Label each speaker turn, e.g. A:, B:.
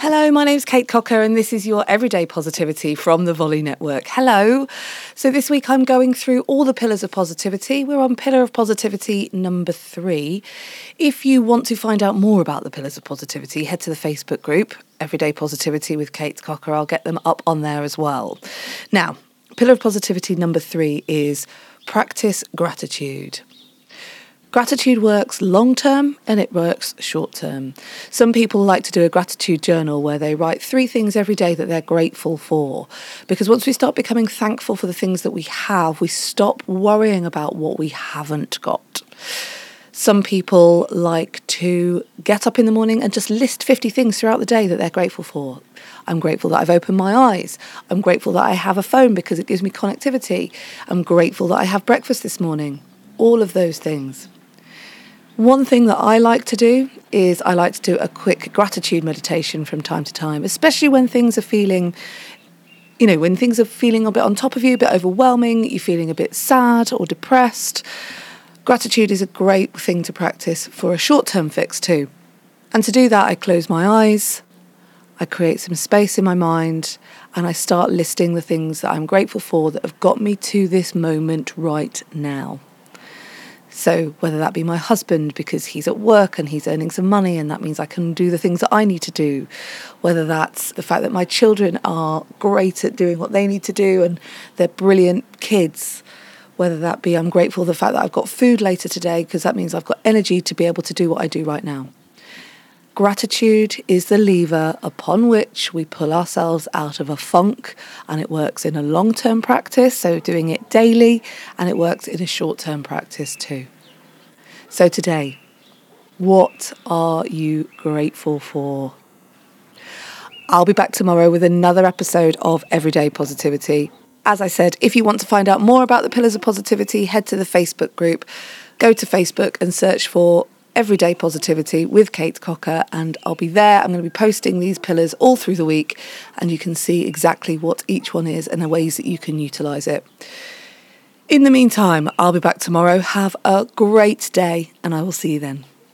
A: Hello, my name's Kate Cocker, and this is your Everyday Positivity from the Volley Network. Hello. So, this week I'm going through all the pillars of positivity. We're on pillar of positivity number three. If you want to find out more about the pillars of positivity, head to the Facebook group, Everyday Positivity with Kate Cocker. I'll get them up on there as well. Now, pillar of positivity number three is practice gratitude. Gratitude works long term and it works short term. Some people like to do a gratitude journal where they write three things every day that they're grateful for. Because once we start becoming thankful for the things that we have, we stop worrying about what we haven't got. Some people like to get up in the morning and just list 50 things throughout the day that they're grateful for. I'm grateful that I've opened my eyes. I'm grateful that I have a phone because it gives me connectivity. I'm grateful that I have breakfast this morning. All of those things. One thing that I like to do is I like to do a quick gratitude meditation from time to time, especially when things are feeling, you know, when things are feeling a bit on top of you, a bit overwhelming, you're feeling a bit sad or depressed. Gratitude is a great thing to practice for a short term fix too. And to do that, I close my eyes, I create some space in my mind, and I start listing the things that I'm grateful for that have got me to this moment right now. So, whether that be my husband because he's at work and he's earning some money and that means I can do the things that I need to do, whether that's the fact that my children are great at doing what they need to do and they're brilliant kids, whether that be I'm grateful for the fact that I've got food later today because that means I've got energy to be able to do what I do right now. Gratitude is the lever upon which we pull ourselves out of a funk, and it works in a long term practice, so doing it daily, and it works in a short term practice too. So, today, what are you grateful for? I'll be back tomorrow with another episode of Everyday Positivity. As I said, if you want to find out more about the pillars of positivity, head to the Facebook group. Go to Facebook and search for Everyday Positivity with Kate Cocker, and I'll be there. I'm going to be posting these pillars all through the week, and you can see exactly what each one is and the ways that you can utilize it. In the meantime, I'll be back tomorrow. Have a great day, and I will see you then.